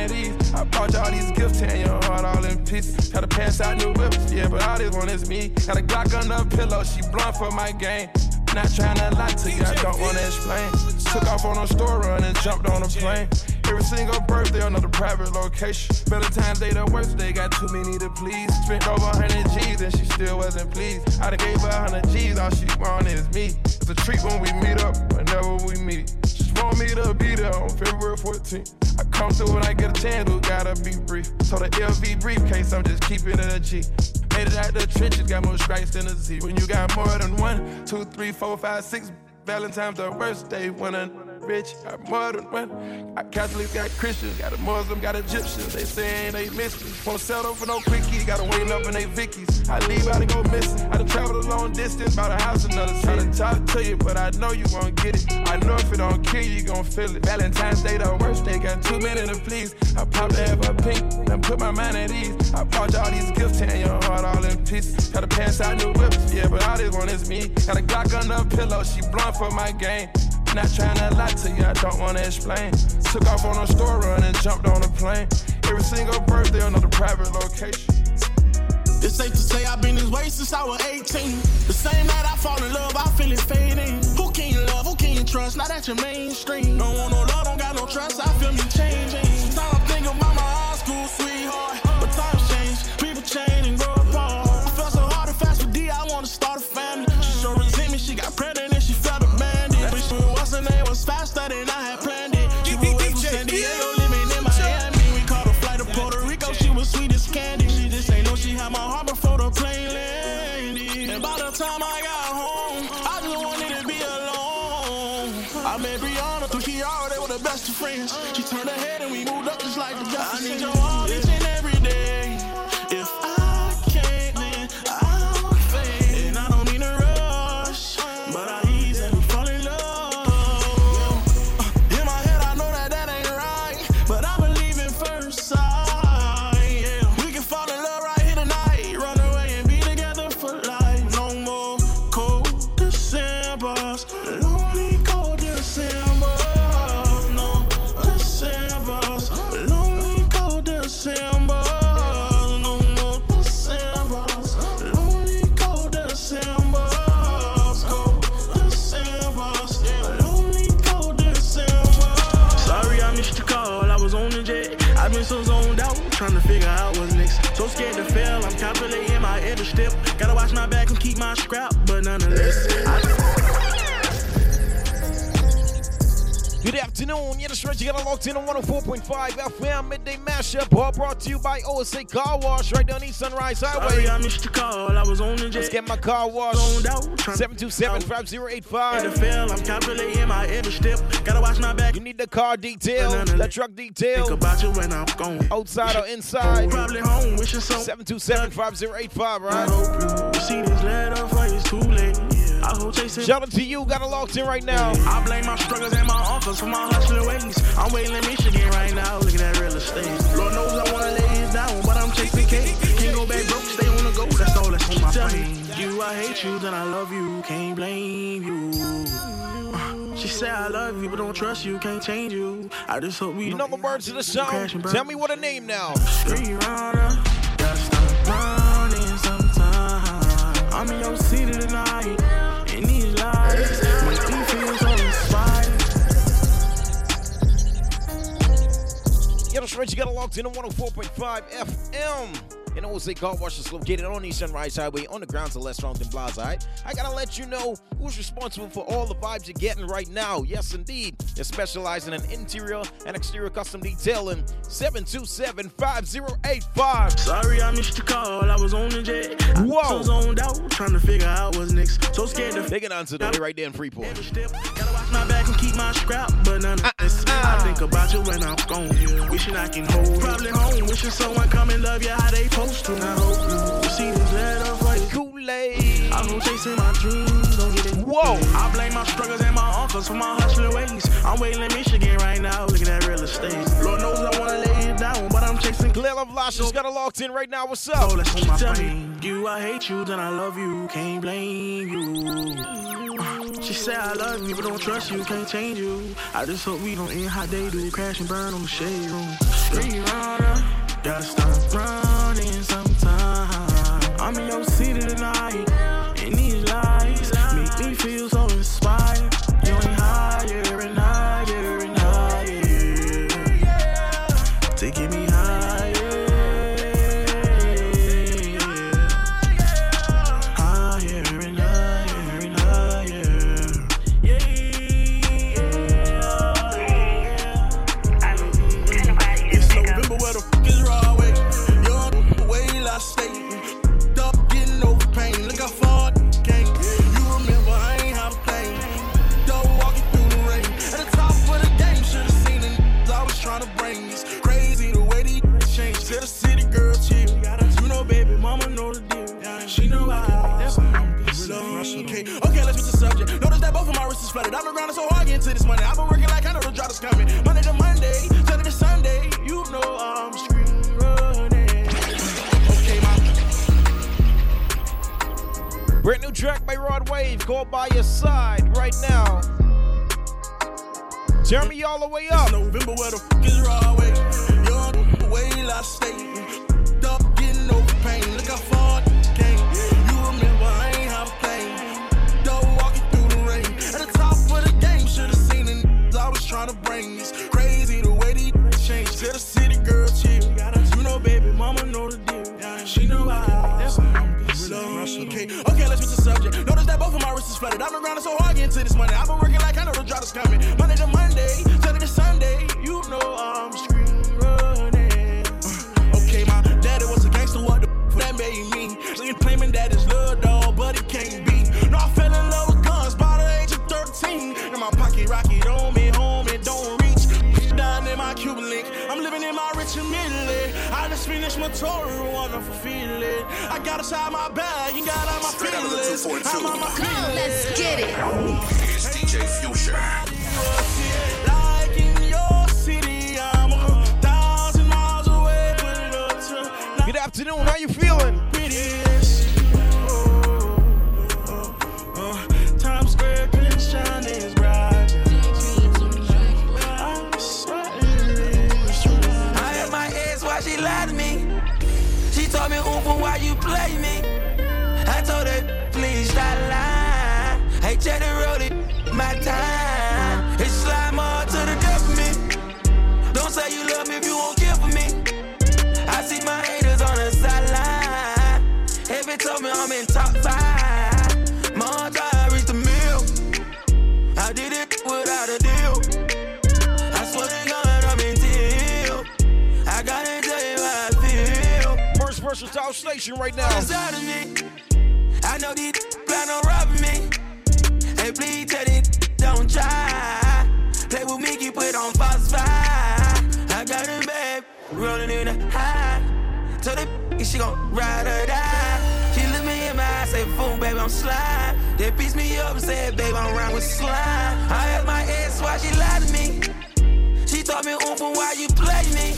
I bought y'all these gifts, and your heart all in pieces. Try to pass out new whips, yeah, but all this one is me. Got a Glock on the pillow, she blunt for my game. Not trying to lie to you, I don't wanna explain. Took off on a store run and jumped on a plane. Every single birthday, another private location. Valentine's Day, the worst day, got too many to please. Spent over 100 G's and she still wasn't pleased. I done gave her 100 G's, all she want is me. It's a treat when we meet up, whenever we meet. Just want me to be there on February 14th. I through when I get a chance, who gotta be brief. So the LV briefcase, I'm just keeping it a G. Made it out the trenches, got more strikes than a Z. When you got more than one, two, three, four, five, six, Valentine's the worst day when a rich got more than one. Got Catholics, got Christians, got a Muslim, got Egyptians. They saying they miss me. Won't settle for no quickie, gotta wait up in they Vickies. I leave out and go missing. I done traveled a long distance, bought a house another city. Try to talk to you, but I know you won't get it. I know if it don't kill you, you gon' feel it. Valentine's Day, the worst day, got too many to please. I popped to have a pink, then put my mind at ease. I bought y'all these gifts, and your heart all in pieces. To pass out new whips, yeah, but all this one is me. Got a Glock on the pillow, she blunt for my game. Not trying to lie to you, I don't wanna explain. Took off on a store run and jumped on a plane. Every single birthday, another private location. It's safe to say I've been this way since I was 18. The same night I fall in love, I feel it fading. Who can you love? Who can you trust? Not at your mainstream. Don't want no love, don't got no trust. I feel me changing. Sometimes I think about my high school sweetheart. You got it locked in on 104.5 FM Midday Mashup. All brought to you by OSA Car Wash right down East Sunrise Highway. Sorry I missed your call, I was on the jet. Let's get my car washed. Zoned out, trying 727 to 5085. fail, I'm calculating my every step. Gotta watch my back. You need the car detail, the truck detail, Think about you when I'm gone. outside or inside. Probably home, wishing some. 727 5085, I right? hope you see this letter for it's too late. I hope they say Shout out to you. Got it locked in right now. I blame my struggles and my uncles for my hustling ways. I'm waiting in Michigan right now, looking at real estate. Lord knows I wanna lay it down, but I'm chasing cake. Can't go back broke, stay on the go. That's all that's on my Tell me, you, I hate you, then I love you, can't blame you. She said I love you, but don't trust you, can't change you. I just hope we You know the words of the song. Crash and burn. Tell me what a name now. Street runner, gotta stop running sometime. I'm in your city tonight, Yeah, that's right. You got to locked in on 104.5 FM. And OSA Car Wash is located on East Sunrise Highway on the grounds of Les Ronton Plaza. alright? I gotta let you know who's responsible for all the vibes you're getting right now. Yes, indeed. They're specializing in interior and exterior custom detailing. 727-5085. Sorry I missed your call, I was on the jet. I Whoa. was zoned out, trying to figure out what's next. So scared to They can answer that right there in Freeport. Every step. Watch my back and keep my scrap, but none of this. uh. I think about you when I'm gone. Wishing I can hold you. Probably home, wishing someone come and love you how they supposed to. I hope you see this letter for you. Kool-Aid. I go chasing my dreams, don't get it. Whoa! I blame my struggles and my uncles for my hustling ways. I'm waiting in Michigan right now, looking at real estate. Lord knows I wanna lay it down, but Glad Love Lashes got it locked in right now. What's Oh, up? she tell me you, I hate you, then I love you, can't blame you. She said I love you, but don't trust you, can't change you. I just hope we don't end how they do, crash and burn on the shade room. Street runner, gotta stop running sometime. I'm in your city Brand new track by Rod Wave called By Your Side right now. Turn me all the way up. It's November where the fuck is Broadway? Young way last state. I got inside my bag, you got out my Straight the feelings. I'm on my Come on, let's get it. It's DJ Future. Like in your city, I'm a thousand miles away. Put it up to Good afternoon. How you feeling? Right now. I know these plan on robbing me. Hey, please tell these don't try. Play with me, keep it on five. I got a babe rolling in the high. Tell the she gon' ride or die. She look me in my eyes, say, "Boom, baby, I'm slime." They piece me up and said, "Babe, I'm round with slime." I asked my ex why she lied to me. She told me, Oompa, why you play me?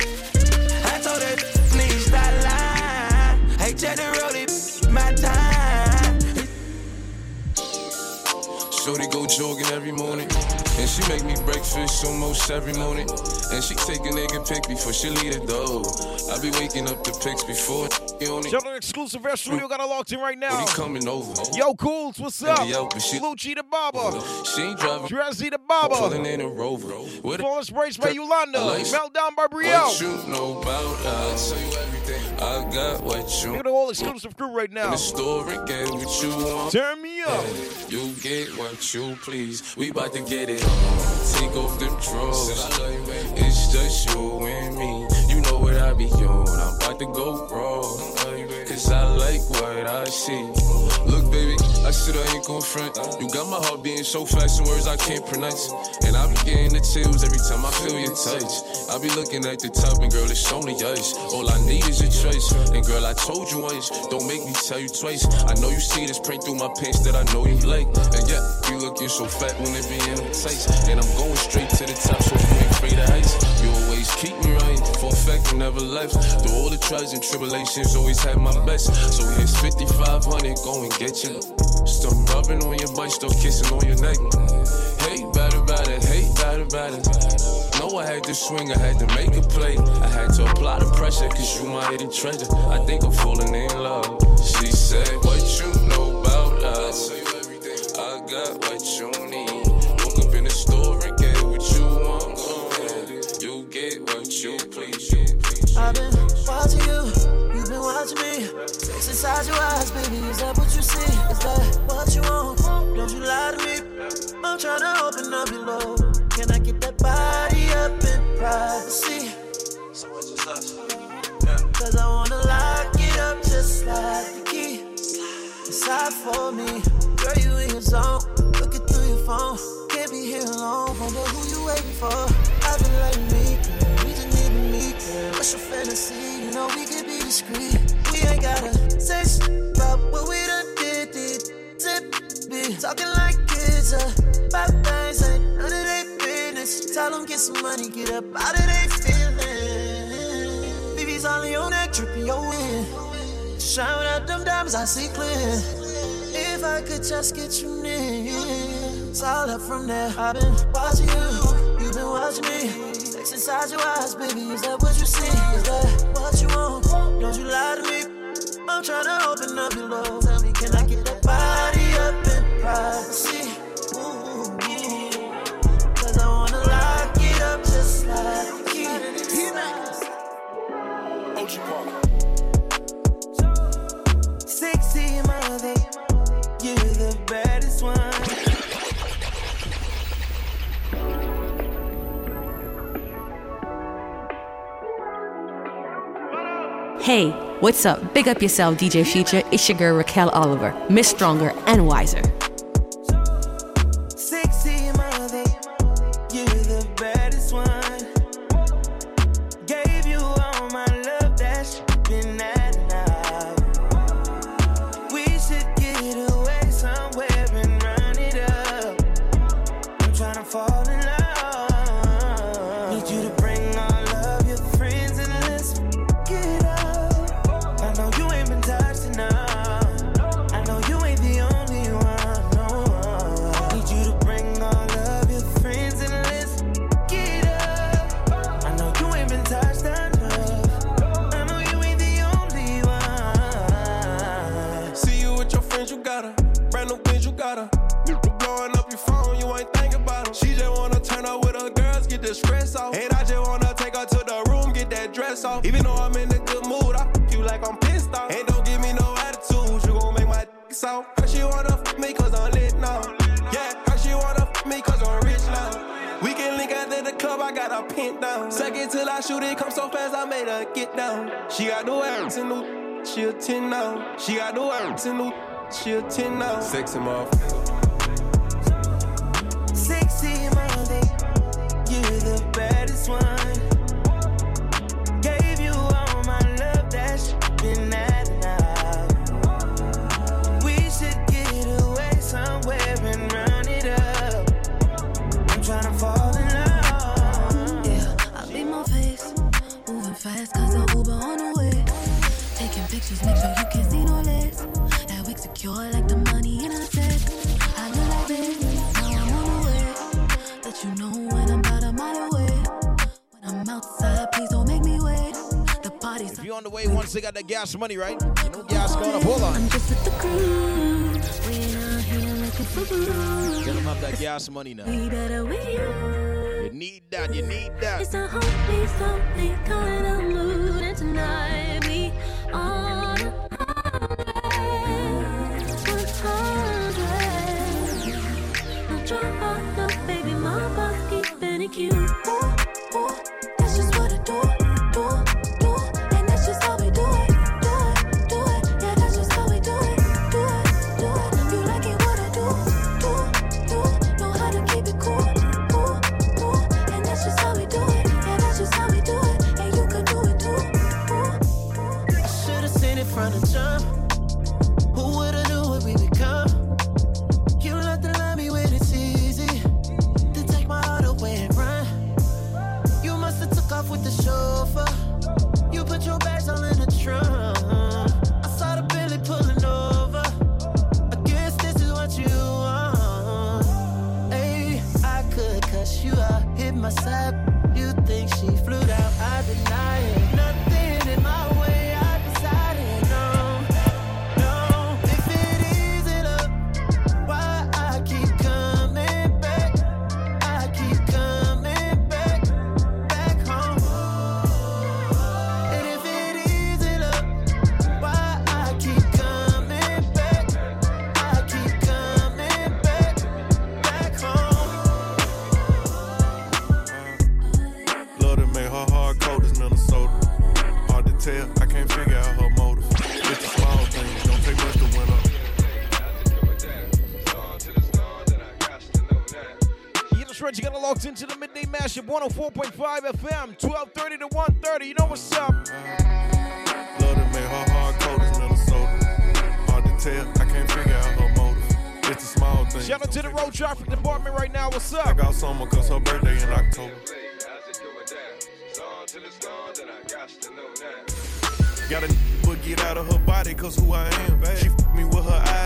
I told her. Hey, check the road, it my time. Shorty go jogging every morning. And she make me breakfast almost every morning. And she take a nigga pic before she leave the door. I be waking up the pics before he on it. Shout out exclusive Air Studio got it locked in right now. he coming over. Yo, Cools, what's up? Yo, she- Lucci the Baba. She ain't driving. Drazzy the Pulling in a rover. With a Flawless Brace by Yolanda. Like- Meltdown by what you know about us. I got what you Look at the whole exclusive crew right now. the and get what you want. Turn me up. You get what you please. We bout to get it. Take off them drawers. It's just you and me. What I be on. I'm about to go wrong. Cause I like white, I see. Look, baby, I said I ain't gon' front. You got my heart beating so fast, some words I can't pronounce. And I be getting the chills every time I feel your touch. I be looking at the top, and girl, it's only ice. All I need is a choice. And girl, I told you once, don't make me tell you twice. I know you see this print through my pants that I know you like. And yeah, you looking so fat when it be in them tights. And I'm going straight to the top, so you ain't afraid of heights. You never left. Through all the trials and tribulations, always had my best. So here's 5500, go and get you. Stop rubbing on your butt, start kissing on your neck. Hate bad about it, hate bad about it. Know I had to swing, I had to make a play. I had to apply the pressure, cause you my hidden treasure. I think I'm falling in love. She said, What you know about us? I got what you need. Watching me. Sex inside your eyes, baby, is that what you see? Is that what you want? Don't you lie to me. I'm trying to open up your low. Can I get that body up in privacy? Cause I wanna lock it up just like the key. Inside for me, girl, you in your zone. Looking through your phone, can't be here alone. Wonder who you waiting for. I've been like me, girl. We just need to meet, girl. What's your fantasy? You know we can be discreet. Ain't gotta say shit about what we done did, did. Zip, be talking like kids, about things ain't none of their business. Tell them get some money, get up out of their feelings. BB's only on that your wind. Shine out them diamonds, I see clear. If I could just get you near, it's all up from there. I've been watching you, you've been watching me. Sex inside your eyes, baby, is that what you see? Is that what you want? Don't you lie to me. I'm trying to open up your love. Tell me, can I get that body up in privacy? Sexy mother, you're the baddest one. Hey, what's up? Big up yourself, DJ Future. It's your girl Raquel Oliver, Miss Stronger and Wiser. 10 now. She got the ass and new, she a 10 now. Sexy motherfucker. Sexy mother, you're the baddest one. Gave you all my love that's been at now. We should get away somewhere and run it up. I'm trying fall in love. Yeah, I beat my face. Moving fast pictures, make sure you can see no less. That wig secure like the money in a sack. I look like this, now I'm on the way. Let you know when I'm about a mile away. When I'm outside, please don't make me wait. The party's If you on the way, once they got that gas money, right? You know gas going up. Hold on. I'm just with the crew. We ain't out here looking for boo. Get them up that gas money now. We better with you. You need that. You need that. It's a homely, lonely kind of mood, and tonight we on mashup 104.5 FM, 1230 to 130. You know what's up? Love to make her hard cold as Minnesota. Hard to tell, I can't figure out her motive. It's the small things. Shout out to the road traffic department right now. What's up? I got summer cause her birthday in October. Got a but get out of her body cause who I am. She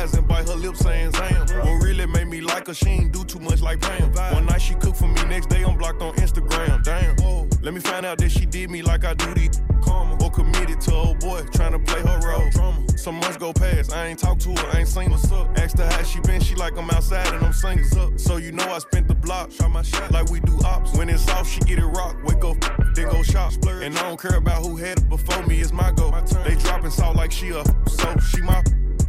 eyes and bite her lips saying Zam. What really made me like her, she ain't do too much like Pam. One night she cooked for me, next day I'm blocked on Instagram. Damn. Let me find out that she did me like I do these karma. Or committed to old boy, trying to play her role. Some months go past, I ain't talked to her, I ain't seen her. Asked her how she been, she like I'm outside and I'm singing. So you know I spent the block, shot my shot like we do ops. When it's off, she get it rock, wake up, then go shop. And I don't care about who had it before me, it's my go. They dropping salt like she a, so she my.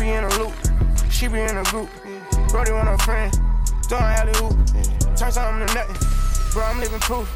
Be in a loop, she be in a group. Brody want her friend, throwing alley hoop. Turn something to nothing, bro, I'm living proof.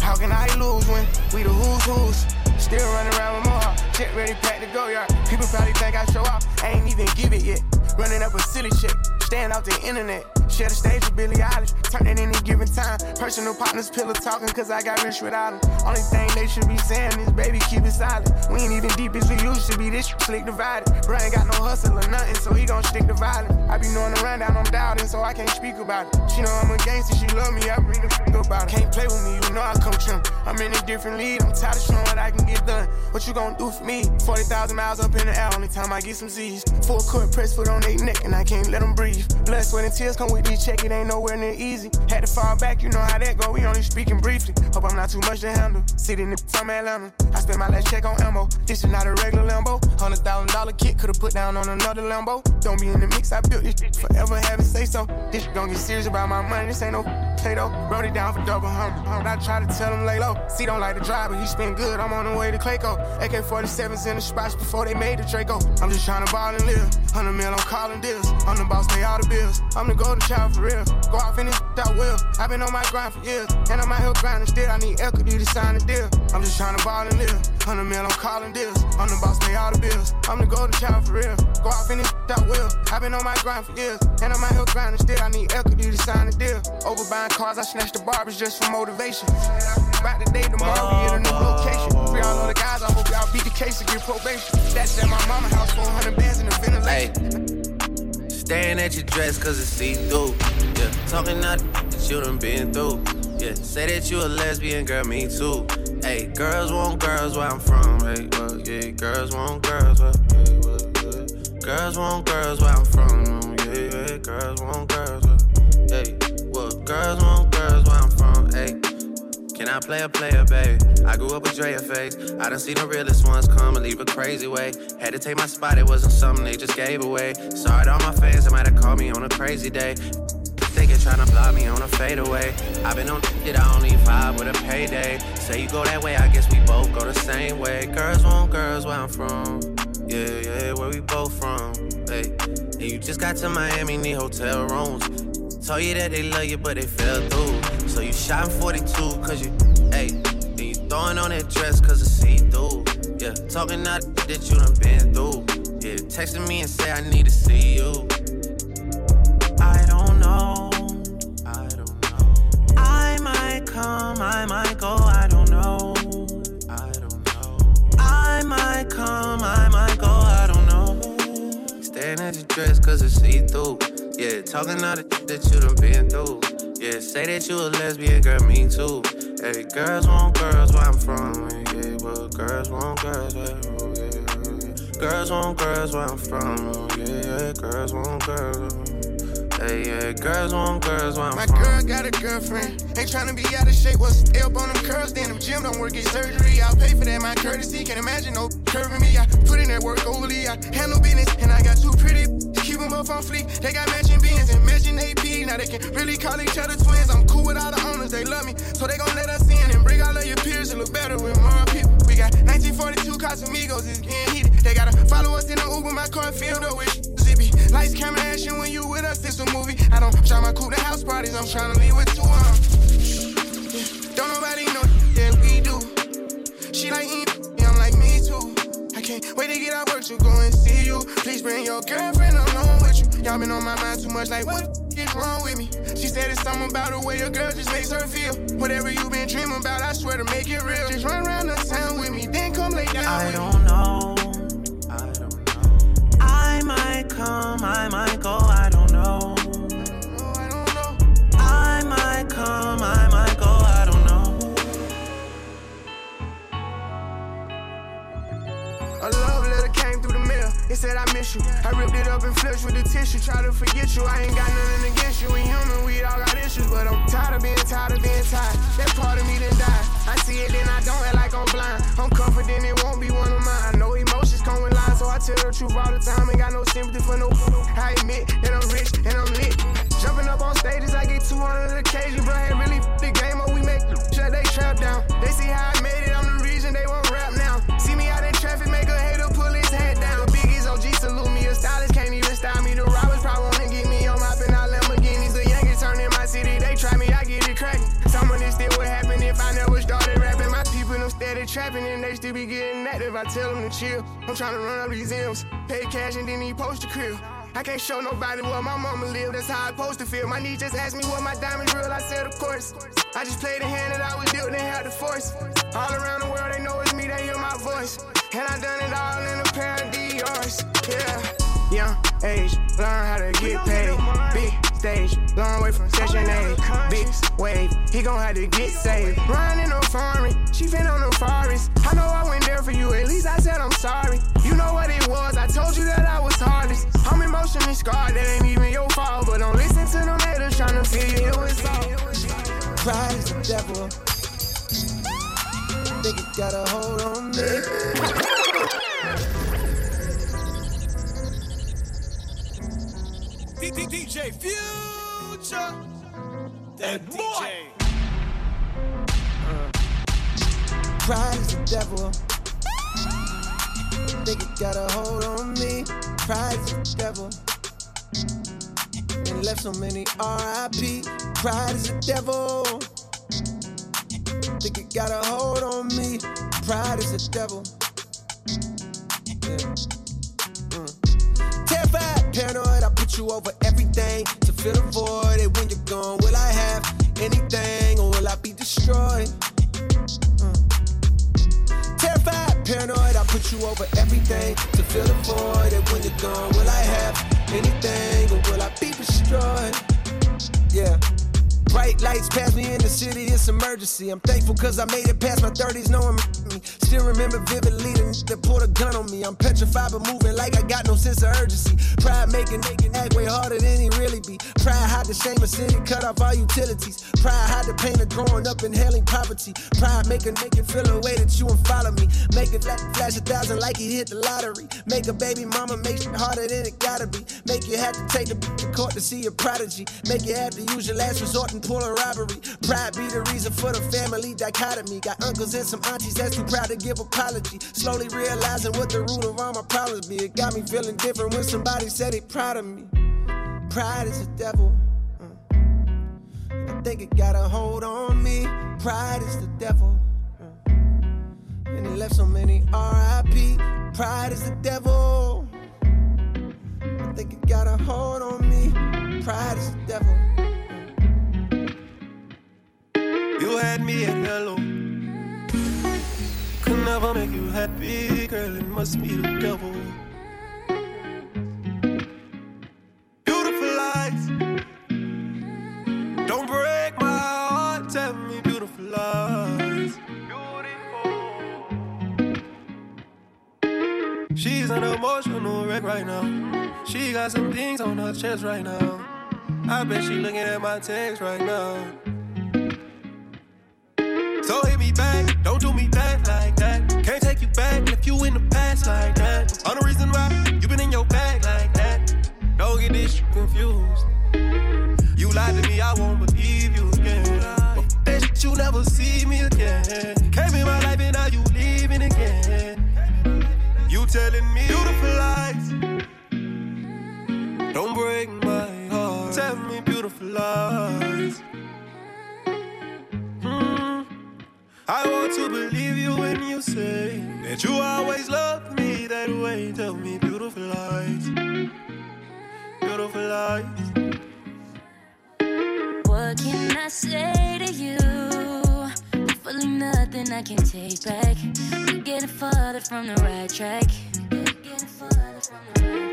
How can I lose when we the who's who's? Still running around with more jet ready, packed to go yard. People probably think I show off, I ain't even give it yet. Running up a silly check, stand off the internet. Share the stage with Billie Eilish, turn any given time. Personal partners, pillow talking, cause I got rich without them. Only thing they should be saying is, baby, keep it silent. We ain't even deep as we used to be, this slick divided. Bro ain't got no hustle or nothing, so he gon' stick to violence. I be knowing the rundown, I'm doubting, so I can't speak about it. She know I'm a gangster, she love me, I bring the f about it. Can't play with me, you know I come trim. I'm in a different league, I'm tired of showing what I can get done. What you gon' do for me? 40,000 miles up in the air, only time I get some Z's. Full court press foot on their neck, and I can't let them breathe. Blood, sweat, and tears come with this check, it ain't nowhere near easy. Had to fall back, you know how that go, we only speaking briefly. Hope I'm not too much to handle. Sitting in from Atlanta, I spent my last check on ammo. This is not a regular Lambo. Hundred thousand dollar kit, could've put down on another Lambo. Don't be in the mix, I built this forever, have it say so. This gon' get serious about my money, this ain't no potato. Wrote it down for double hundred. I try to tell him lay low. See, don't like the drive, but he spin good. I'm on the way to Clayco. AK 47s in the spots before they made the Draco. I'm just trying to ball and live. 100 mil, I'm calling deals. I'm the boss, pay all the bills. I'm the golden child for real. Go off in this I will. I've been on my grind for years. And I'm out here grinding still. I need equity to sign the deal. I'm just trying to ball and live. 100 mil, I'm calling deals. I'm the boss, pay all the bills. I'm the golden child for real. Go off in that will. I've been on my grind for years. And I'm out here grinding still. I need equity to sign the deal. Over buying cars, I snatched the barbers just for motivation. About the day tomorrow, we in a new location. Free all of the guys, I hope y'all beat the case and get probation. That's at my mama house, 400 bands in the ventilation. Staring at your dress cause it's see through. Yeah, talking out that you done been through. Yeah, say that you a lesbian, girl, me too. Hey, girls want girls where I'm from. Hey, well, yeah, girls want girls where, yeah, uh, well, yeah. Girls want girls where I'm from. Yeah, yeah, girls want girls where, hey, well, girls want girls where I'm from. Hey. Can I play a player, baby? I grew up with Drea face. I done seen the realest ones come and leave a crazy way. Had to take my spot, it wasn't something they just gave away. Sorry to all my fans, they might have called me on a crazy day. Tryna block me on a fadeaway. I've been on it, I only vibe with a payday. Say you go that way, I guess we both go the same way. Girls want girls where I'm from. Yeah, yeah, where we both from. Hey, and you just got to Miami, need hotel rooms. Told you that they love you, but they fell through. So you shot 42, cause you, hey, and you throwing on that dress, cause it's see through. Yeah, talking out that you done been through. Yeah, texting me and say I need to see you. Come, I might go, I don't know. I don't know. I might come, I might go, I don't know. Staring at your dress, cause it's see through. Yeah, talking all the that you done been through. Yeah, say that you a lesbian, girl, me too. Hey, girls want girls where I'm from. Yeah, well, girls want girls where oh, yeah. Girls want girls where I'm from. Yeah, yeah, girls want girls. Hey, yeah, girls want girls want My girl got a girlfriend. Ain't tryna be out of shape. What's up on them curls? Then them gym don't work, get surgery. I'll pay for that, my courtesy. Can't imagine no curving me. I put in that work overly. I handle business, and I got two pretty. Keep them up on fleek. They got matching beans and matching AP. Now they can really call each other twins. I'm cool with all the owners, they love me. So they gon' let us in and bring all of your peers to look better with more people. We got 1942 Casamigos, it's getting heated. They gotta follow us in the Uber, my car filled up with. Lights, camera, action when you with us, it's a movie. I don't try my cool to house parties, I'm tryna leave with two. Yeah. Don't nobody know that we do. She like eat, yeah, I'm like me too. I can't wait to get out work to go and see you. Please bring your girlfriend along with you. Y'all been on my mind too much, like what is wrong with me? She said it's something about the way your girl just makes her feel. Whatever you been dreaming about, I swear to make it real. Just run around the town with me, then come lay down I with me. don't know. With the tissue. Try to forget you. I ain't got nothing against you. We human, we all got issues, but I'm tired of being tired of being tired. That part of me done died. I see it, then I don't act like I'm blind. I'm confident it won't be one of mine. I know emotions come with lies, so I tell the truth all the time. Ain't got no sympathy for no. I admit that I'm rich and I'm lit. Jumping up on stages, I get 200 occasion, bro. Had really the game up, we make shut they trap down. They see how I made it, still be getting active. I tell them to chill. I'm trying to run up these M's, pay cash and then he post the crib. I can't show nobody where my mama live, that's how I supposed to feel. My niece just asked me what my diamonds real, I said of course. I just played the hand that I was dealt and had the force. All around the world they know it's me, they hear my voice. And I done it all in a pair of Dior's, yeah. Young age, learn how to get paid. Big stage, long way from session A. Big wave, he gon' have to get saved. Riding no foreign, she fin on the forest. I know I went there for you, at least I said I'm sorry. You know what it was, I told you that I was hardest. I'm emotionally scarred, that ain't even your fault. But don't listen to them haters tryna feel you, it was all. Pride is the devil. Think it got a hold on me. DJ Future. That boy. Pride is the devil. Think it got a hold on me. Pride is the devil. And left so many RIP. Pride is the devil. Think it got a hold on me. Pride is the devil. Yeah. Mm. Terrified, paranoid, Put you over everything to fill the void. And when you're gone, will I have anything or will I be destroyed? Mm. Terrified, paranoid, I put you over everything to fill the void. And when you're gone, will I have anything or will I be destroyed? Yeah. Bright lights pass me in the city, it's emergency. I'm thankful cause I made it past my 30s, no one me. Still remember vividly the that pulled a gun on me. I'm petrified but moving like I got no sense of urgency. Pride making making act way harder than he really be. Pride hide the shame of city, cut off all utilities. Pride hide the pain of growing up inhaling poverty. Pride make a nigga feel a way that you won't follow me. Make it flash, a thousand like he hit the lottery. Make a baby mama make shit harder than it gotta be. Make you have to take the to court to see your prodigy. Make you have to use your last resort and pull a robbery. Pride be the reason for the family dichotomy. Got uncles and some aunties that's too proud to give apology. Slowly realizing what the root of all my problems be. It got me feeling different when somebody said they proud of me. Pride is the devil. Mm. I think it got a hold on me. Pride is the devil. Mm. And it left so many RIP. Pride is the devil. I think it got a hold on me. Pride is the devil. You had me at hello. Could never make you happy, girl. It must be the devil. Beautiful lies. Don't break my heart. Tell me beautiful lies. She's an emotional wreck right now. She got some things on her chest right now. I bet she looking at my text right now. So hit me back, don't do me back like that. Can't take you back if you in the past like that. On the reason why you been in your bag like that. Don't get this confused. You lied to me, I won't believe you again. But bitch, you never see me again. Came in my life and now you leaving again. You telling me beautiful lies. Don't break my heart. Tell me beautiful lies. I want to believe you when you say that you always loved me that way. Tell me beautiful lies. Beautiful lies. What can I say to you? Hopefully nothing I can take back. We're getting further from the right track. And I'm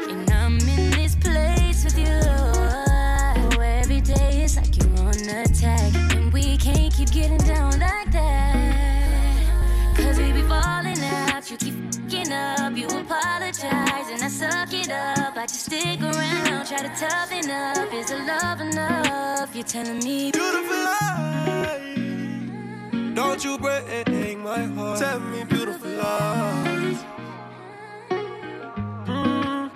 stick around. Try to toughen up. Is the love enough? You're telling me beautiful lies. Don't you break my heart. Tell me beautiful lies. Mm-hmm.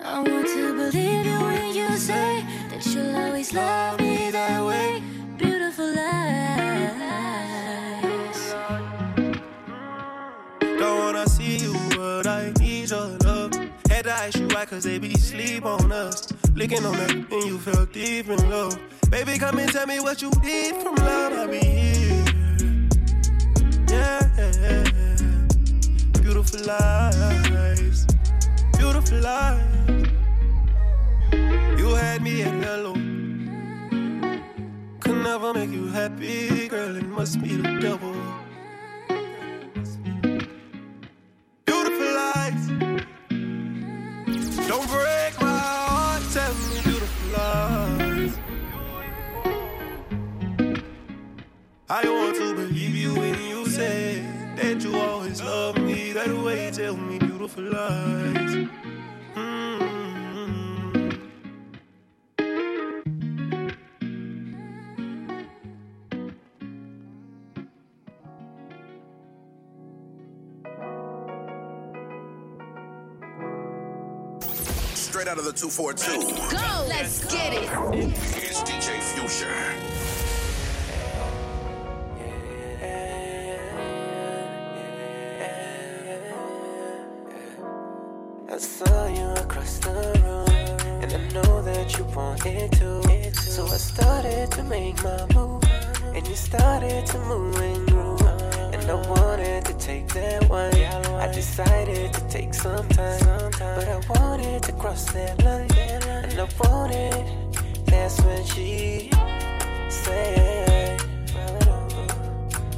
I want to believe you when you say that you'll always love me that way. Beautiful lies. Don't wanna see you, To ask you cause they be sleep on us. Licking on that, and you felt deep in love. Baby, come and tell me what you need from love. I'll be here. Yeah. Beautiful lies. Beautiful lies. You had me at hello. Could never make you happy, girl. It must be the devil. Beautiful lies. Don't break my heart. Tell me beautiful lies. I want to believe you when you say that you always love me that way. Tell me beautiful lies. Mm. Straight out of the 242. Go! Let's get it. It's DJ Future. I saw you across the room, and I know that you wanted to. So I started to make my move, and you started to move and groove. And I wanted to take that one. I decided to take some time, but I wanted to cross that line, and I wanted. That's when she said,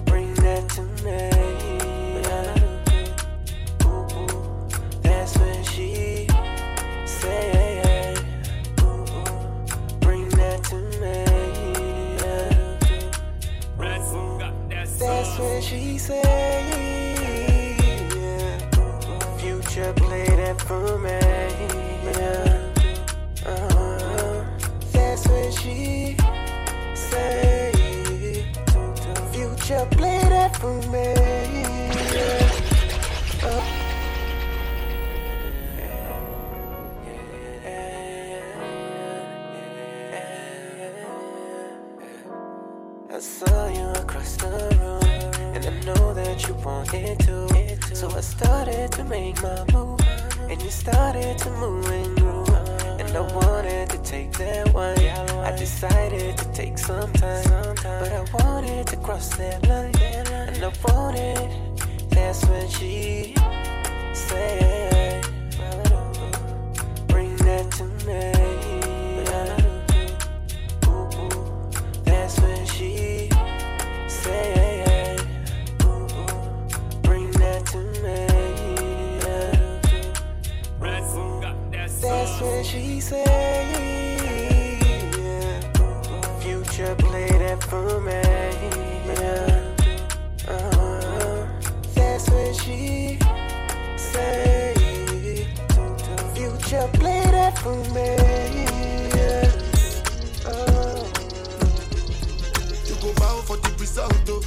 "Bring that to me." That's when she said, Bring that to me. That's when she said, play that take some time, but I wanted to cross that line, and I wanted. That's when she said, Bring that to me. That's when she said, Bring that to me. That's when she said, you play that for me. Yeah. Oh. You go bow for the result, though.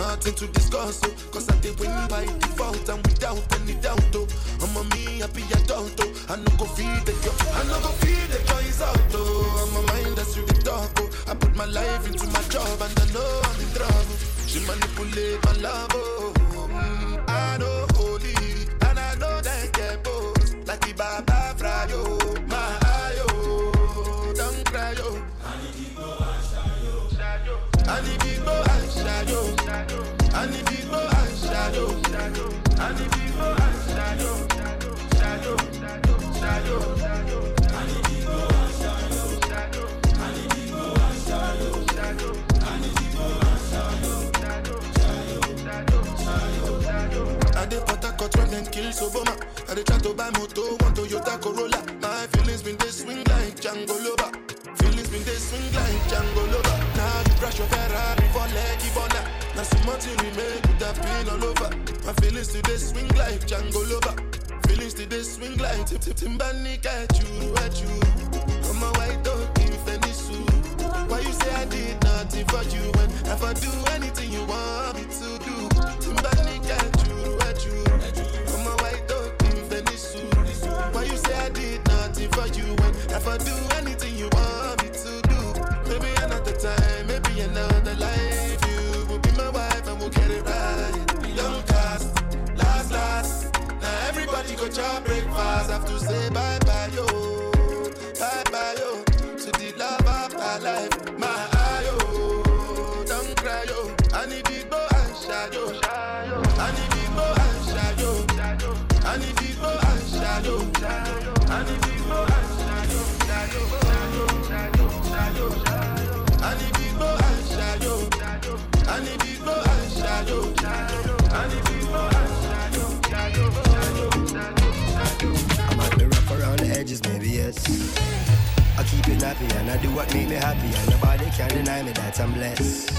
Nothing to discuss, oh. Cause I did win by default and without any doubt, oh. I'm a me happy adult, oh. I no go feed the girl, I no go feed the girl is out, oh. I'm a mind that's really tough, oh. I put my life into my job and I know I'm in trouble. She manipulate my love, oh. Mm, I know holy, and I know that get both like the Baba. Frayo, my ayo, don't cry, yo. I need people and shadow. I need people and shadow. I need people and shadow. Shadow, shadow, shadow. I need people and shadow. Shadow. I need people and shadow. Shadow. I need people and shadow. Shadow, shadow, shadow, shadow. I did put a cut when them kill Soboma. I did try to buy moto, Now so much you remain with that pain all over. My feelings today swing like Django Loba. Feelings today swing like Tip Tip Timbani at you, at you. I'm a white dog in Fendi suit. Why you say I did nothing for you when if I do anything you want me to do? Timbani at you, at you. I'm a white dog in Fendi suit. Why you say I did nothing for you when if I do anything you want me to do? Maybe another time, maybe another life. Go chop breakfast. Have to say bye maybe yes. I keep it happy and I do what make me happy, and nobody can deny me that I'm blessed.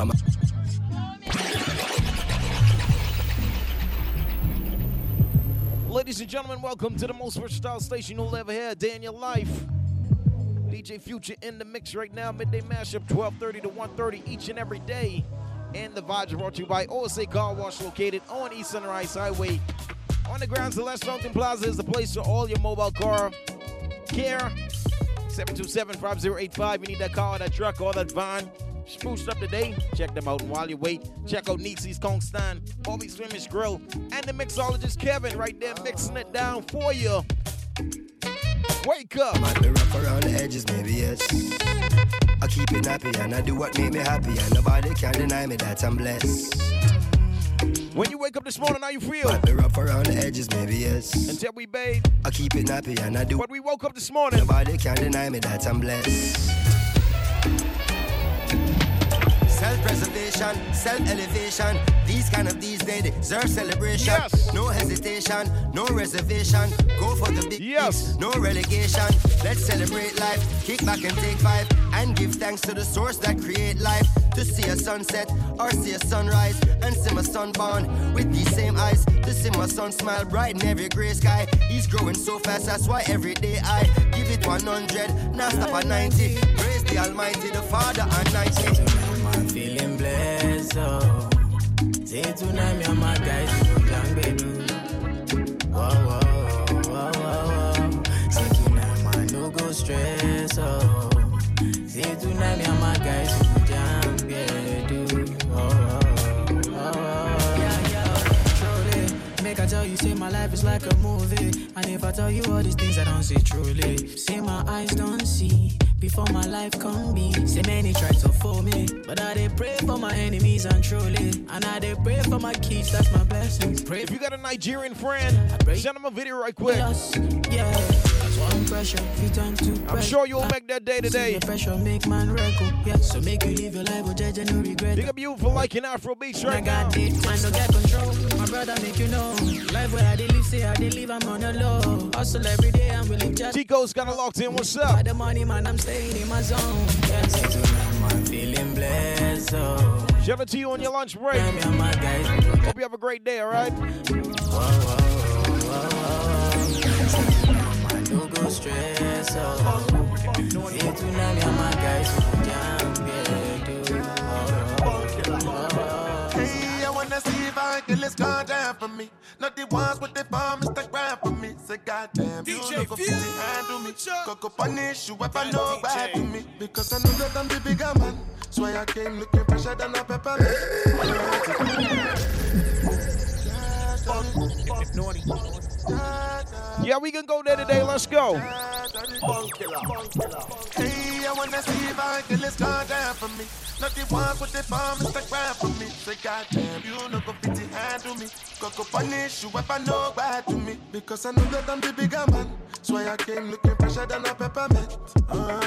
I'm a- Ladies and gentlemen, welcome to the most versatile station you'll ever hear day in your life. DJ Future in the mix right now, midday mashup, 12:30 to 1:30 each and every day. And the vibes brought to you by OSA Car Wash, located on East Sunrise Highway. On the grounds of Les Fountain Plaza is the place for all your mobile car care. 727-5085. You need that car, that truck, or that van. Spruced up today. Check them out. And while you wait, check out Nietzsche's Kongstan, Bobby Swimmish Grill, and the mixologist Kevin right there mixing it down for you. Wake up. Might be rough around the edges, maybe yes. I keep it happy and I do what make me happy, and nobody can deny me that I'm blessed. When you wake up this morning, how you feel? Might be rough around the edges, maybe yes. Until we bathe. I keep it nappy and I do. But we woke up this morning. Nobody can deny me that I'm blessed. Self-preservation, self-elevation. These kind of these days deserve celebration. Yes. No hesitation, no reservation. Go for the big yes. no relegation. Let's celebrate life, kick back and take five, and give thanks to the source that create life. To see a sunset or see a sunrise, and see my son born with these same eyes. To see my son smile bright in every gray sky. He's growing so fast, that's why every day I give it 100, now stop at 90. Praise the Almighty, the Father and 90. I'm feeling blessed, oh. Say and my guys, we go down, baby. Stress, oh. Say tonight, tell you, say my life is like a movie. And if I tell you all these things, I don't see truly. Say my eyes don't see before my life come be. Say many try to fool me, but I they pray for my enemies and truly. And I they pray for my kids, that's my blessings. Pray If you got a Nigerian friend, send him a video right quick. Yes, yeah. Pressure, you turn to I'm sure you'll make that day today. Pressure make man record, yeah. So make you live your life with judge and no regret. Big up you for liking Afro beats I right now. got it, man, don't get control. My brother make you know. Life where I live, say I live, I'm on the low. Hustle every day, I'm willing just. Chico's got a locked in. What's up? By the money, man, I'm staying in my zone. Say tonight, man, feeling blessed, oh. Shout out to you on your lunch break. Yeah, me and my guys. Hope you have a great day, all right? Man, no stress, oh. Say tonight, me guys, yeah. Hey, I wanna see if I can let's go down for me. Not the ones with the bomb, grind for me. Say, goddamn, you DJ know go fit to handle me. Go go punish you if I know bad to me. Because I know that I'm the bigger man. So I came looking fresher than a peppermint. Yeah, we can go there today. Let's go. Hey, I wanna see if I can let's go down for me. Not the ones with the bomb, Instagram for me. Say, goddamn, you know go fit to handle me. Go go punish you if I know bad to me. Because I know that I'm the bigger man. So I came looking fresher than a peppermint.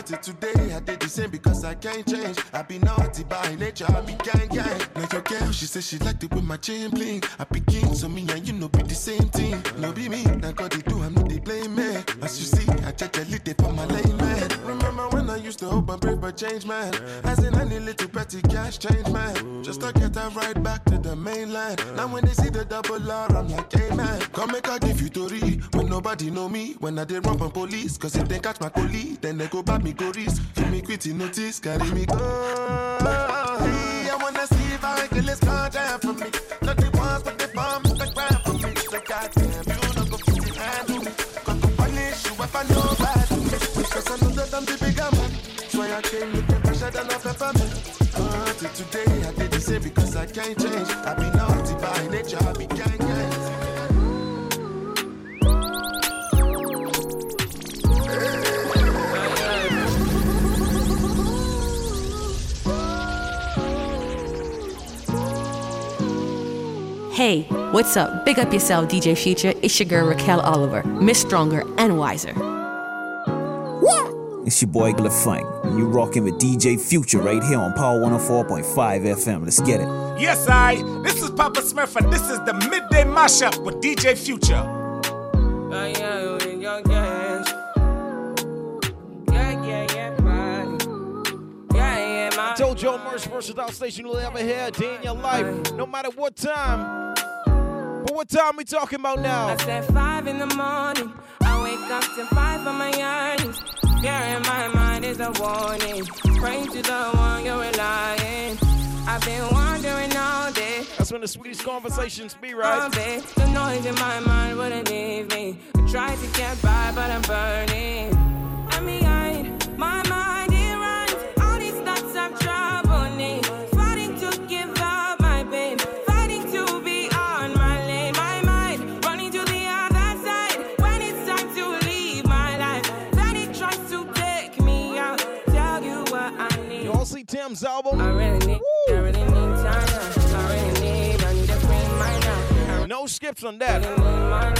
Till today I did the same because I can't change. I be naughty by nature, I be gang gang. Like your girl, she said she liked it with my chain bling. I be king, so me and you know be the same thing. No be me, now God they do, I know they blame me. As you see, I check a little for my lane man. Remember when I used to hope and pray for change man? As in any little petty cash change man. Just to get that right back to the mainland. Now when they see the double R, I'm like, hey man, come make I give you story. When nobody know me, when I did run from police. Cause if they catch my collie, then they go back me go risk. Give me quitty notice, carry me go. I wanna see if I can let's for me. Fresher than a peppermint. Uh, till today I did the same because I can't change. I be naughty by nature, I be gang gang. Hey, what's up? Big up yourself, DJ Future. It's your girl Raquel Oliver, Miss Stronger and Wiser. It's your boy Glafunk, and you rocking with DJ Future right here on Power 104.5 FM. Let's get it. Yes, I. This is Papa Smurf, and this is the midday mashup with DJ Future. I told you, most versatile station you'll ever hear a day in your life, no matter what time. But what time we talking about now? I said five in the morning. I wake up to five for my yearnings. Yeah, in my mind is a warning. Pray to the one you're relying. I've been wandering all day. That's when the sweetest conversations be, right? day. The noise in my mind wouldn't leave me. I tried to get by, but I'm burning. I'm behind. My mind, You all see Tems' album? I really need, I really need time. I really need, I need a free mind now. No skips on that.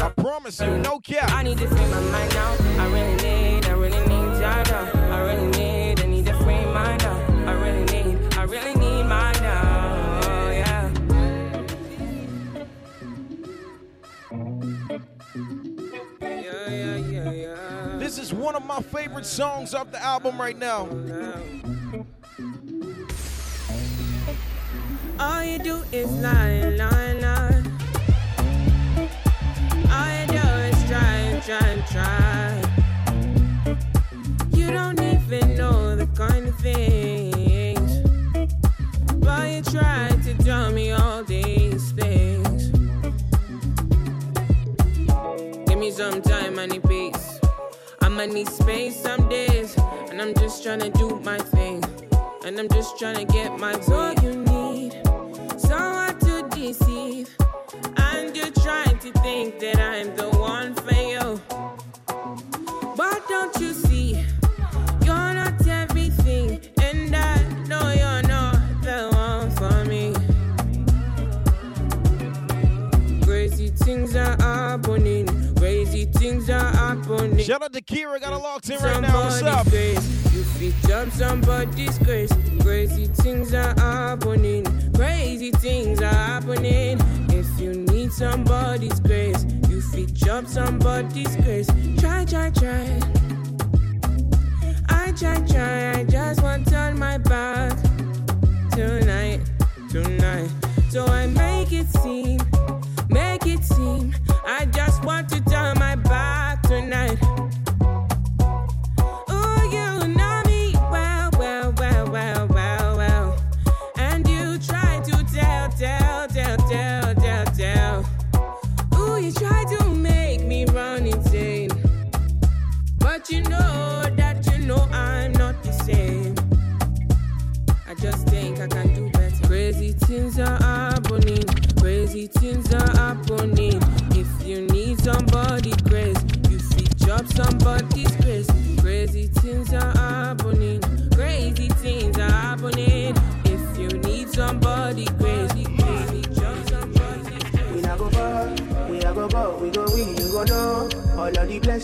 I promise you, no cap. I need to free my mind now. I really need, I really need time now. I really need, I need to free mind now. I really need, I really need mine now. Oh, yeah. Yeah, yeah, yeah, yeah. This is one of my favorite songs off the album right now. Oh, All you do is lie, lie, lie. All you do is try try try. You don't even know the kind of things. But you try to tell me all these things. Give me some time, I need peace. I'ma need space some days. And I'm just trying to do my thing. And I'm just trying to get my way. Deceive. And you're trying to think that I'm the one for you. But don't you see, you're not everything. And I know you're not the one for me. Crazy things are happening. Crazy things are happening. Shout out to Kira, got a locked in right now. What's up? Somebody's grace. You fit jump somebody's grace. Crazy things are happening. Crazy things are happening. If you need somebody's grace, you fit jump somebody's grace. Try, try, try. I try, try. I just want to turn my back tonight, tonight. So I make it seem,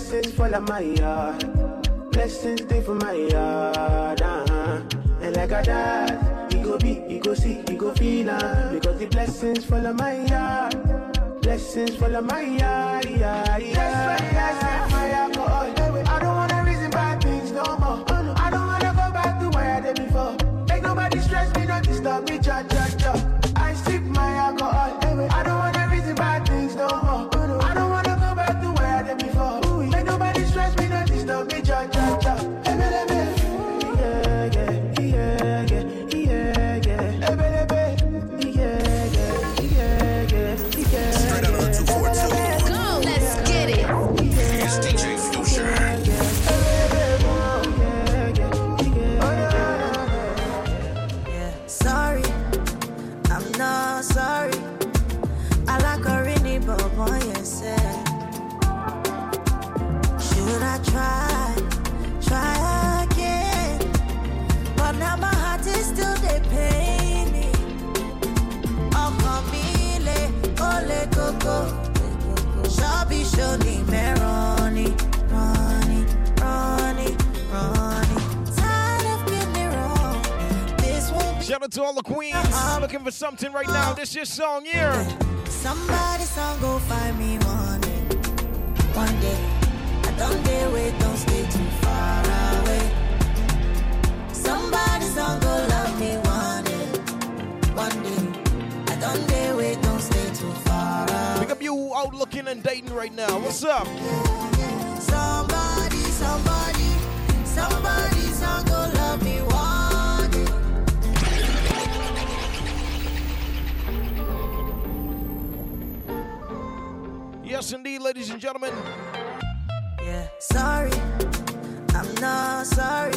blessings fall on my yard. Blessings stay for my yard. Uh-huh. And like I died, you go be, you go see, you go feel uh, Because the blessings fall on my yard. Blessings fall on my yard. Yeah, yeah. I set my alcohol. Out to all the queens I'm looking for something right now. This your song here. Somebody song go find me one day. One day. I don't dare wait, don't stay too far away. Somebody song go love me one day. One day. I don't dare wait, don't stay too far away. Pick up you out looking and dating right now. What's up? Somebody, ladies and gentlemen. Yeah, sorry, I'm not sorry.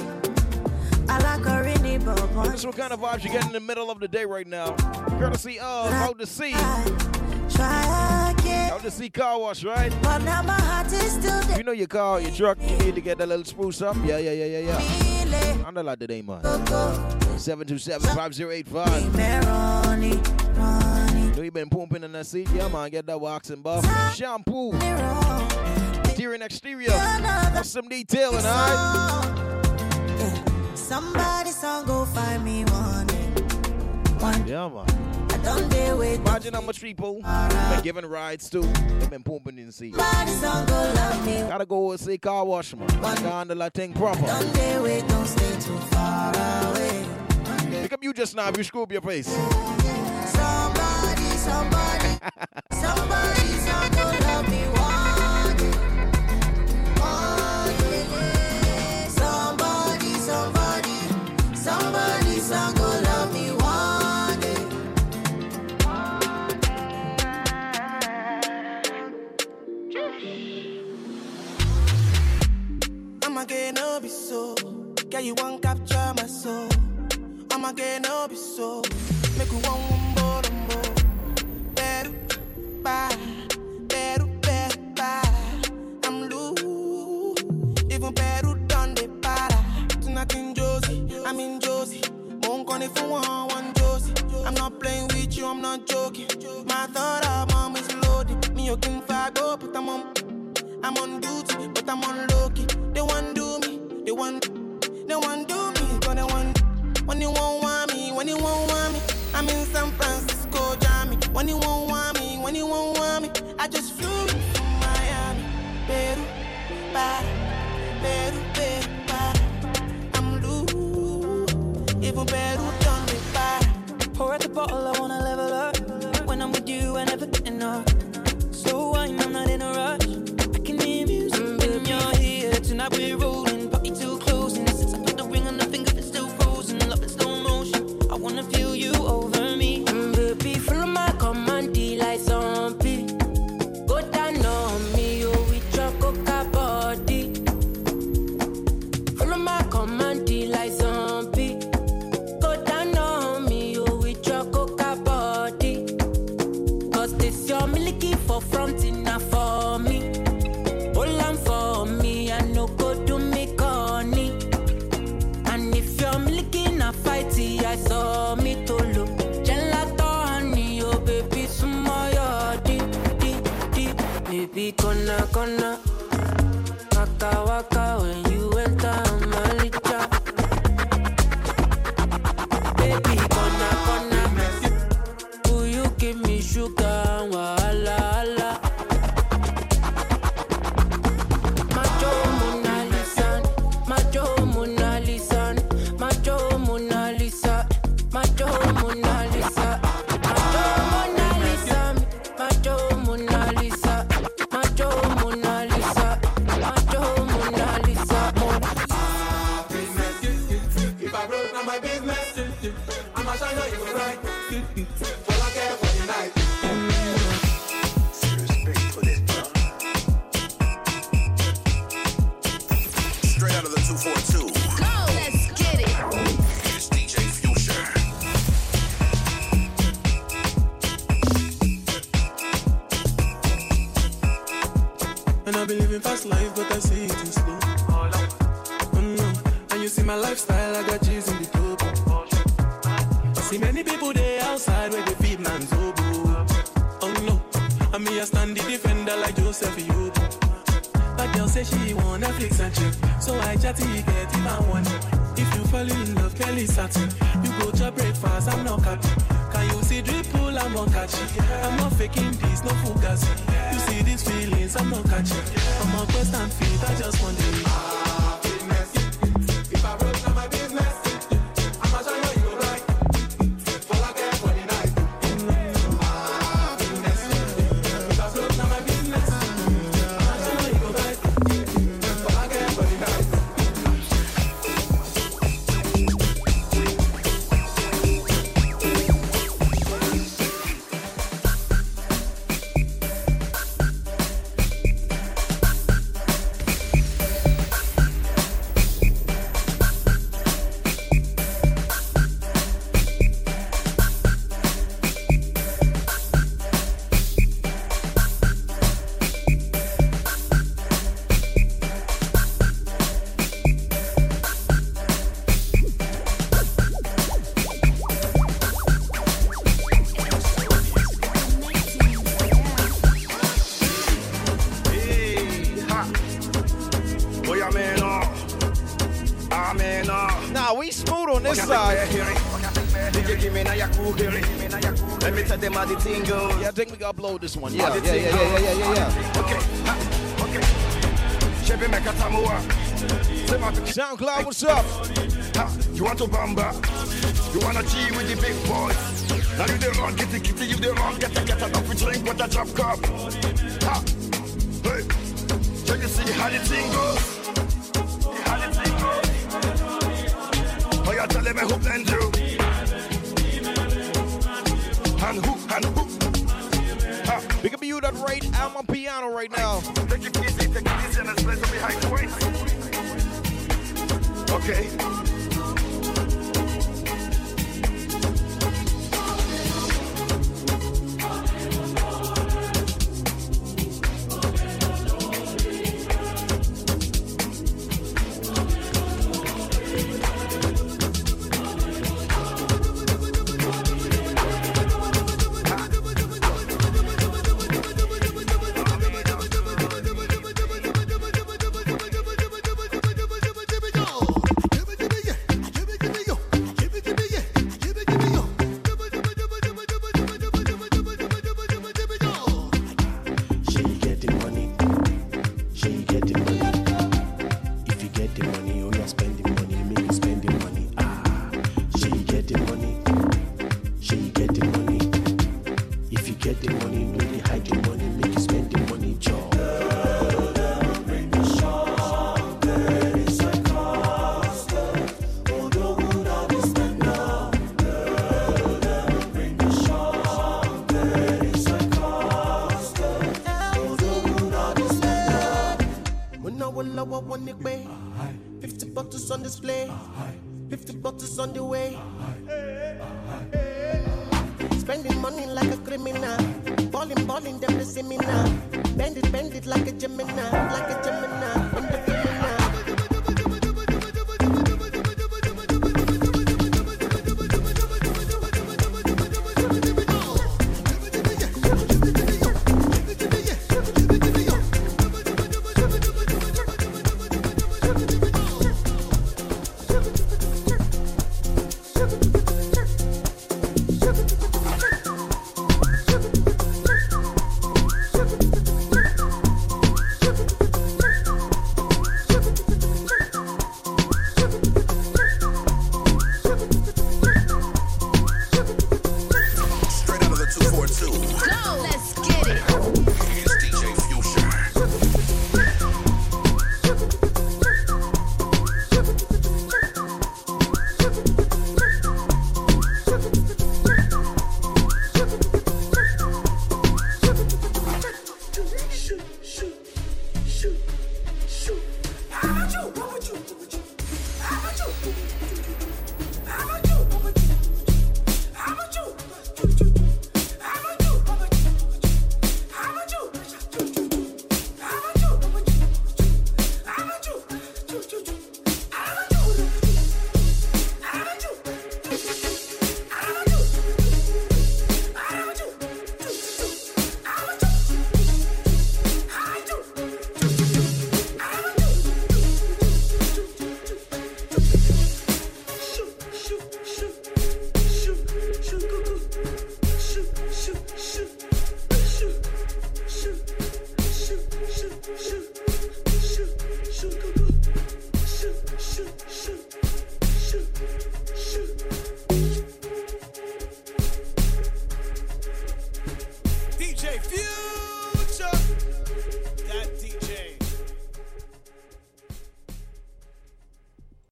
I Like That's what kind of vibes you get in the middle of the day right now. Courtesy of out to See. Out to See car wash, right? But now my heart is still dead. You know your car, your truck, you need to get that little spruce up. Yeah, yeah, yeah, yeah, yeah. I know like that ain't man. 727 5085 been pumping in the seat. Yeah, man, get that waxing buff. Shampoo. Interior exterior. With some detailing, alright? Yeah. Somebody song go find me one. Yeah, man. Imagine how much people right. been giving rides to. They've been pumping in the seat. Gotta go and see car wash, man. Gotta handle that thing proper. Don't stay too far away. Pick up you just now if you screw up your face. Girl, you want capture my soul. I'ma get no be so. Make you one bye. Better, better, bye. I'm loose. Even better done the para. Tonight in Josie, I'm in Josie. Won't call it for one, one Josie. I'm not playing with you, I'm not joking. My thought of mom is loaded. Me, you can go, but I'm on. I'm on duty, but I'm on low key. They want do me, they want, they want do me, but they want. When you won't want me, when you won't want me, I'm in San Francisco, Jammy. When you won't you won't want me, I just flew in from Miami, Peru, bye, Peru, Peru, bye. I'm loose, even Peru done me bye. Pour out the bottle, I wanna level up. Baby, sumo the thing goes. Yeah, I think we gotta blow this one. Yeah, yeah, yeah, yeah, yeah, yeah, yeah. Okay, okay. Chevy Mecca SoundCloud, what's up? You want to bamba? You wanna G with the big boys? Now you the wrong, get the kitty, you the wrong, get the get up, we drink with a drop cup. Ha! Hey! Check you see how the thing goes. How the thing goes. Oh, you're telling me who blend you. got right at my piano right now. Okay.